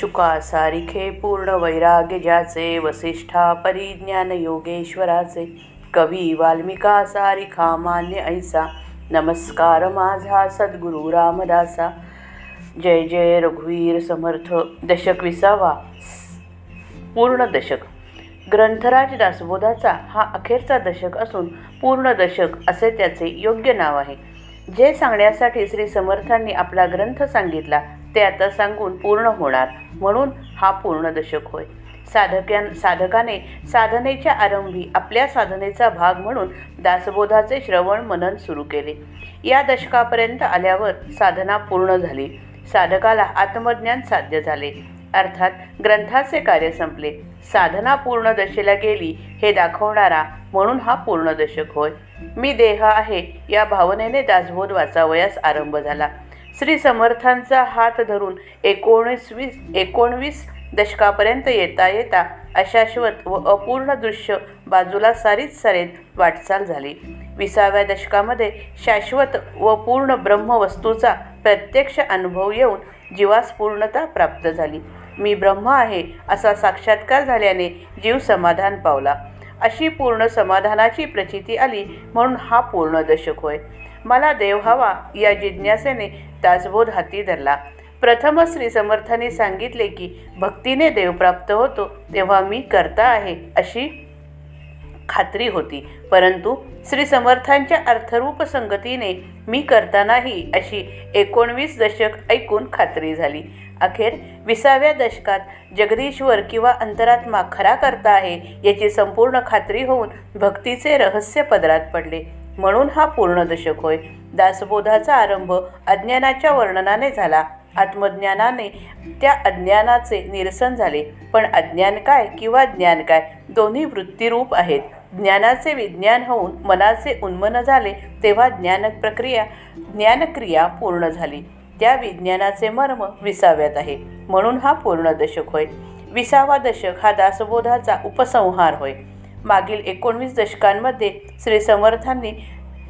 शुका सारिखे पूर्ण वैराग्य ज्याचे वसिष्ठा परिज्ञान योगेश्वराचे कवी वाल्मिका सारिखा मान्य ऐसा. नमस्कार माझा सद्गुरु रामदासा. जय जय रघुवीर समर्थ. दशक विसावा. पूर्ण दशक. ग्रंथराज दासबोधाचा हा अखेरचा दशक असून पूर्ण दशक असे त्याचे योग्य नाव आहे. जे सांगण्यासाठी श्री समर्थांनी आपला ग्रंथ सांगितला ते आता सांगून पूर्ण होणार. म्हणून हा पूर्ण दशक होय. साधक्या साधकाने साधनेच्या आरंभी आपल्या साधनेचा भाग म्हणून दासबोधाचे श्रवण मनन सुरू केले. या दशकापर्यंत आल्यावर साधना पूर्ण झाली. साधकाला आत्मज्ञान साध्य झाले. अर्थात ग्रंथाचे कार्य संपले. साधना पूर्ण दशेला गेली हे दाखवणारा म्हणून हा पूर्ण दशक होय. मी देह आहे या भावनेने दासबोध वाचावयास आरंभ झाला. श्री समर्थांचा हात धरून एकोणीसवीस एकोणवीस दशकापर्यंत येता येता अशाश्वत व अपूर्ण दृश्य बाजूला सारीच सारीत वाटचाल झाली. विसाव्या दशकामध्ये शाश्वत व पूर्ण ब्रह्मवस्तूचा प्रत्यक्ष अनुभव येऊन जीवास पूर्णता प्राप्त झाली. मी ब्रह्म आहे असा साक्षात्कार झाल्याने जीव समाधान पावला. अशी पूर्ण समाधानाची प्रचिती आली म्हणून हा पूर्ण दशक होय. मला देव हवा या जिज्ञासेने दासबोध हाती धरला. प्रथम श्री समर्थाने सांगितले की भक्तीने देव प्राप्त होतो तेव्हा मी करता आहे अशी खात्री होती. परंतु श्री समर्थांच्या अर्थरूप संगतीने मी करतानाही अशी एकोणवीस दशक ऐकून खात्री झाली. अखेर विसाव्या दशकात जगदीश्वर किंवा अंतरात्मा खरा करता आहे याची संपूर्ण खात्री होऊन भक्तीचे रहस्य पदरात पडले. म्हणून हा पूर्ण दशक होय. दासबोधाचा आरंभ अज्ञानाच्या वर्णनाने झाला. आत्मज्ञानाने त्या अज्ञानाचे निरसन झाले. पण अज्ञान काय किंवा ज्ञान काय? दोन्ही वृत्तीरूप आहेत. ज्ञानाचे विज्ञान होऊन मनाचे उन्मन झाले तेव्हा ज्ञान प्रक्रिया ज्ञानक्रिया पूर्ण झाली. त्या विज्ञानाचे मर्म विसाव्यात आहे. म्हणून हा पूर्ण दशक होय. विसावा दशक हा दासबोधाचा उपसंहार होय. मागील एकोणवीस दशकांमध्ये श्री समर्थांनी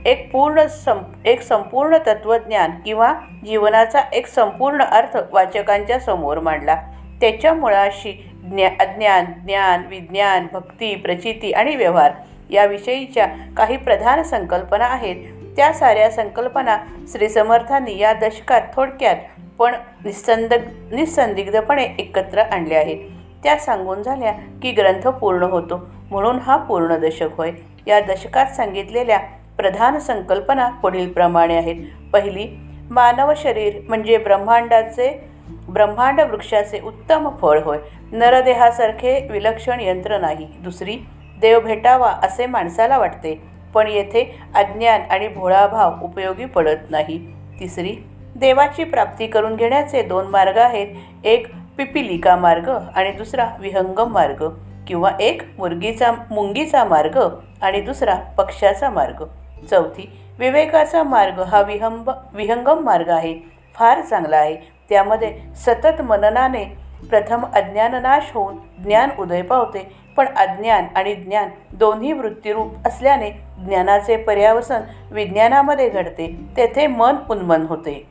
एक पूर्ण सं एक संपूर्ण तत्त्वज्ञान किंवा जीवनाचा एक संपूर्ण अर्थ वाचकांच्या समोर मांडला. त्याच्या मुळाशी ज्ञा अज्ञान ज्ञान विज्ञान भक्ती प्रचिती आणि व्यवहार याविषयीच्या काही प्रधान संकल्पना आहेत. त्या साऱ्या संकल्पना श्री समर्थांनी या दशकात थोडक्यात पण निसंद निसंदिग्धपणे एकत्र आणल्या आहेत. त्या सांगून झाल्या की ग्रंथ पूर्ण होतो. म्हणून हा पूर्ण दशक होय. या दशकात सांगितलेल्या प्रधान संकल्पना पुढीलप्रमाणे आहेत. पहिली मानव शरीर म्हणजे ब्रह्मांडाचे ब्रह्मांड वृक्षाचे उत्तम फळ होय. नरदेहासारखे विलक्षण यंत्र नाही. दुसरी देव भेटावा असे माणसाला वाटते पण येथे अज्ञान आणि भोळाभाव उपयोगी पडत नाही. तिसरी देवाची प्राप्ती करून घेण्याचे दोन मार्ग आहेत. एक पिपिलिका मार्ग आणि दुसरा विहंगम मार्ग किंवा एक मुर्गीचा मुंगीचा मार्ग आणि दुसरा पक्षाचा मार्ग. चौथी विवेकाचा मार्ग हा विहंब विहंगम मार्ग आहे. फार चांगला आहे. त्यामध्ये सतत मननाने प्रथम अज्ञाननाश होऊन ज्ञान उदय पावते. पण अज्ञान आणि ज्ञान दोन्ही वृत्तीरूप असल्याने ज्ञानाचे पर्यावसन विज्ञानामध्ये घडते. तेथे मन उन्मन होते.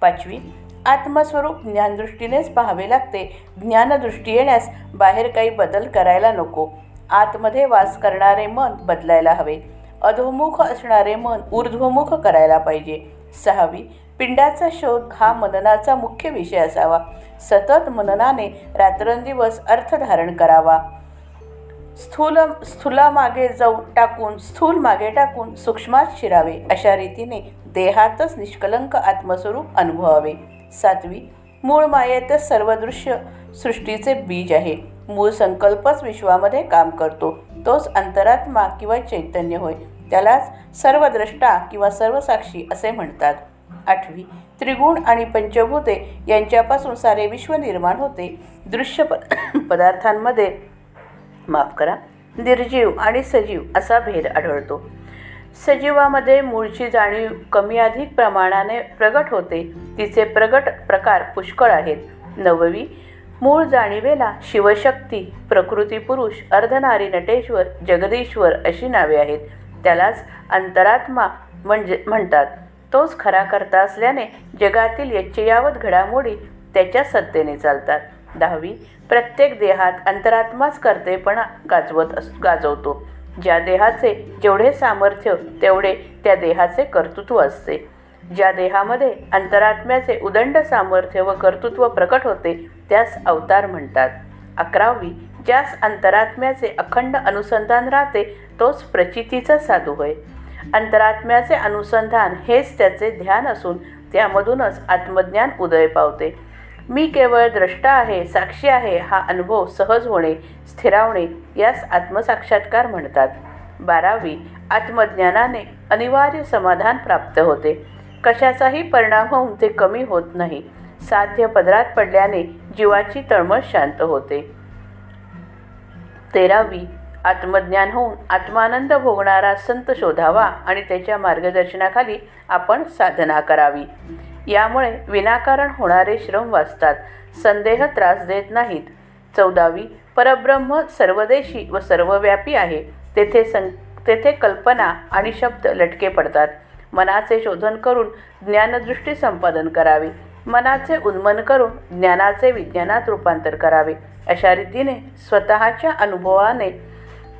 पाचवी आत्मस्वरूप ज्ञानदृष्टीनेच पाहावे लागते. ज्ञानदृष्टी येण्यास बाहेर काही बदल करायला नको. आतमध्ये वास करणारे मन बदलायला हवे. अधोमुख असणारे मन ऊर्ध्वमुख करायला पाहिजे. सहावी पिंडाचा शोध हा मननाचा मुख्य विषय असावा. सतत मननाने रात्रंदिवस अर्थ धारण करावा. स्थूल स्थूला मागे जाऊन टाकून स्थूल मागे टाकून सूक्ष्मात शिरावे. अशा रीतीने देहातच निष्कलंक आत्मस्वरूप अनुभवावे. सातवी. मूळ मायेतच सर्व दृश्य सृष्टीचे बीज आहे. मूळ संकल्पच विश्वामध्ये काम करतो. तोच अंतरात्मा किंवा चैतन्य होय. त्यालाच सर्वद्रष्टा किंवा सर्वसाक्षी असे म्हणतात. आठवी. त्रिगुण आणि पंचभूते यांच्यापासून सारे विश्व निर्माण होते. दृश्य प पदार्थांमध्ये माफ करा. निर्जीव आणि सजीव असा भेद आढळतो. सजीवामध्ये मूळची जाणीव कमी अधिक प्रमाणाने प्रगट होते. तिचे प्रगट प्रकार पुष्कळ आहेत. नववी मूळ जाणीवेला शिवशक्ती प्रकृती पुरुष अर्धनारी नटेश्वर जगदीश्वर अशी नावे आहेत. त्यालाच अंतरात्मा म्हणजे म्हणतात. तोच खरा करता असल्याने जगातील यच्चयावत घडामोडी त्याच्या सत्तेने चालतात. दहावी प्रत्येक देहात अंतरात्माच कर्तेपणा गाजवत अस गाजवतो. ज्या देहाचे जेवढे सामर्थ्य तेवढे त्या देहाचे कर्तृत्व असते. ज्या देहामध्ये अंतरात्म्याचे उदंड सामर्थ्य व कर्तृत्व प्रकट होते त्यास अवतार म्हणतात. अकरावी ज्यास अंतरात्म्याचे अखंड अनुसंधान राहते तोच प्रचितीचा साधू होय. अंतरात्म्याचे अनुसंधान हेच त्याचे ध्यान असून त्यामधूनच आत्मज्ञान उदय पावते. मी केवळ द्रष्टा आहे साक्षी आहे हा अनुभव सहज होणे स्थिरावणे यास आत्मसाक्षात्कार म्हणतात. बारावी आत्मज्ञानाने अनिवार्य समाधान प्राप्त होते. कशाचाही परिणाम होऊन ते कमी होत नाही. साध्य पदरात पडल्याने जीवाची तळमळ शांत होते. तेरावी आत्मज्ञान होऊन आत्मानंद भोगणारा संत शोधावा आणि त्याच्या मार्गदर्शनाखाली आपण साधना करावी. यामुळे विनाकारण होणारे श्रम वाचतात. संदेह त्रास देत नाहीत. चौदावी परब्रह्म सर्वदेशी व सर्वव्यापी आहे. तेथे सं तेथे कल्पना आणि शब्द लटके पडतात. मनाचे शोधन करून ज्ञानदृष्टी संपादन करावी. मनाचे उन्मन करून ज्ञानाचे विज्ञानात रूपांतर करावे. अशा रीतीने स्वतःच्या अनुभवाने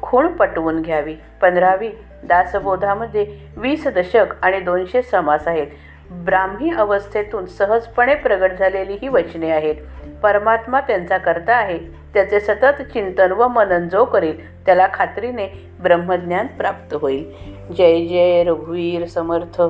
खूण पटवून घ्यावी. पंधरावी दासबोधामध्ये वीस दशक आणि दोनशे समास आहेत. ब्राह्मी अवस्थेतून सहजपणे प्रगट झालेली ही वचने आहेत. परमात्मा त्यांचा करता आहे. त्याचे सतत चिंतन व मनन जो करेल त्याला खात्रीने ब्रह्मज्ञान प्राप्त होईल. जय जय रघुवीर समर्थ.